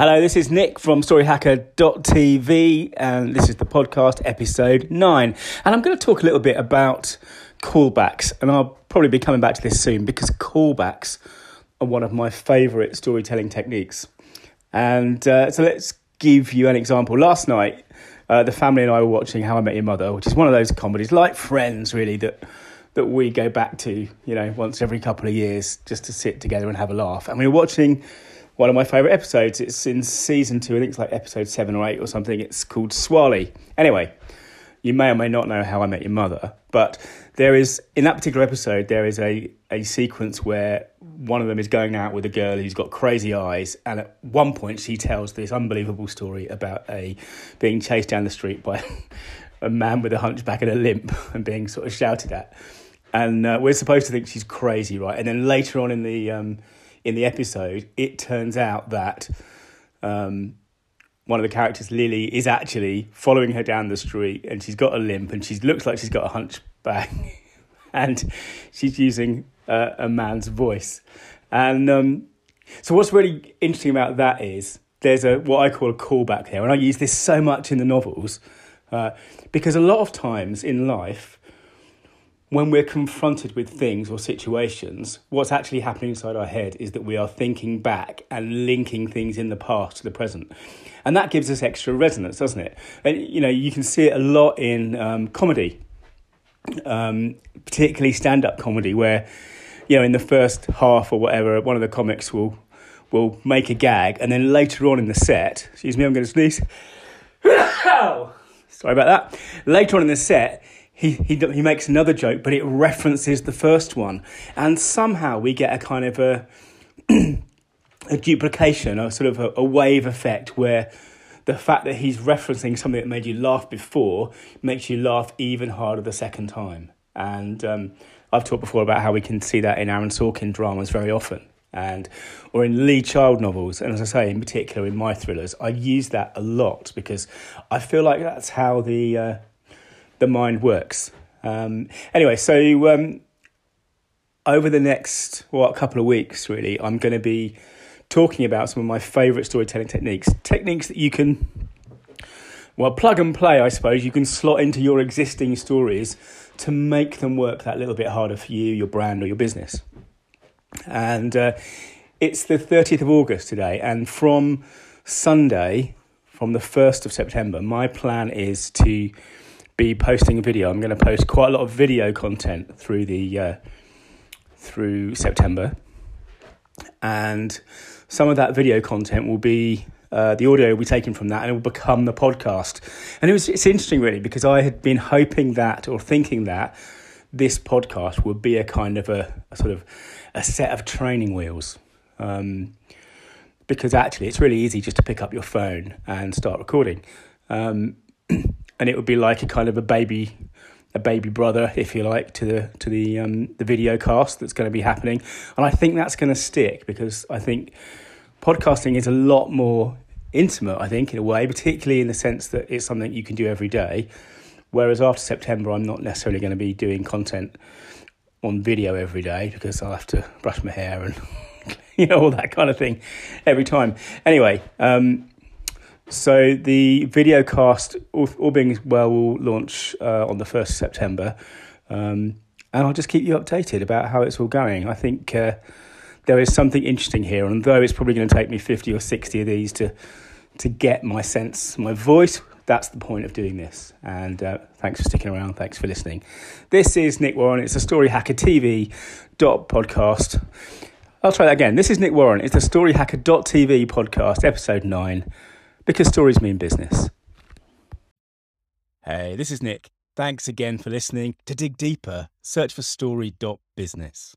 Hello, this is Nick from StoryHacker.tv, and this is the podcast episode 9. And I'm going to talk a little bit about callbacks, and I'll probably be coming back to this soon because callbacks are one of my favourite storytelling techniques. And uh, so let's give you an example. Last night, uh, the family and I were watching How I Met Your Mother, which is one of those comedies like Friends, really, that that we go back to, you know, once every couple of years just to sit together and have a laugh. And we were watching one of my favourite episodes. It's in season two, I think it's like episode seven or eight or something. It's called Swarley. Anyway, you may or may not know how I met your mother, but there is, in that particular episode, there is a, a sequence where one of them is going out with a girl who's got crazy eyes, and at one point she tells this unbelievable story about a being chased down the street by a man with a hunchback and a limp and being sort of shouted at. And uh, we're supposed to think she's crazy, right? And then later on in the um, in the episode, it turns out that um, one of the characters, Lily, is actually following her down the street, and she's got a limp, and she looks like she's got a hunchback, and she's using uh, a man's voice. And um, so, what's really interesting about that is there's a what I call a callback there, and I use this so much in the novels uh, because a lot of times in life when we're confronted with things or situations, what's actually happening inside our head is that we are thinking back and linking things in the past to the present. And that gives us extra resonance, doesn't it? And, you know, you can see it a lot in um, comedy, um, particularly stand up comedy, where, you know, in the first half or whatever, one of the comics will will make a gag, and then later on in the set, excuse me, I'm going to sneeze. Sorry about that. Later on in the set, he, he, he makes another joke, but it references the first one. And somehow we get a kind of a, a duplication, a sort of a, a wave effect where the fact that he's referencing something that made you laugh before makes you laugh even harder the second time. And um, I've talked before about how we can see that in Aaron Sorkin dramas very often, and or in Lee Child novels. And as I say, in particular in my thrillers, I use that a lot because I feel like that's how the uh, the mind works. Um, anyway, so um, over the next well, a couple of weeks, really, I'm going to be talking about some of my favourite storytelling techniques. Techniques that you can, well, plug and play, I suppose. You can slot into your existing stories to make them work that little bit harder for you, your brand, or your business. And uh, it's the 30th of August today, and from Sunday, from the 1st of September, my plan is to be posting a video. I'm going to post quite a lot of video content through the uh, through September, and some of that video content will be uh, the audio will be taken from that and it will become the podcast. And it was it's interesting really because I had been hoping that or thinking that this podcast would be a kind of a, a sort of a set of training wheels. Um, because actually, it's really easy just to pick up your phone and start recording. Um, and it would be like a kind of a baby a baby brother, if you like, to the to the um, the video cast that's going to be happening, and I think that's going to stick because I think podcasting is a lot more intimate. I think in a way, particularly in the sense that it's something you can do every day. Whereas after September, I'm not necessarily going to be doing content on video every day because I'll have to brush my hair and you know all that kind of thing every time. Anyway. Um, so the video cast, all, all being well, will launch uh, on the first of September, um, and I'll just keep you updated about how it's all going. I think uh, there is something interesting here, and though it's probably going to take me fifty or sixty of these to to get my sense, my voice. That's the point of doing this. And uh, thanks for sticking around. Thanks for listening. This is Nick Warren. It's a Story Hacker TV dot podcast. I'll try that again. This is Nick Warren. It's the Story Hacker TV podcast, episode nine because stories mean business. Hey, this is Nick. Thanks again for listening. To dig deeper, search for story.business.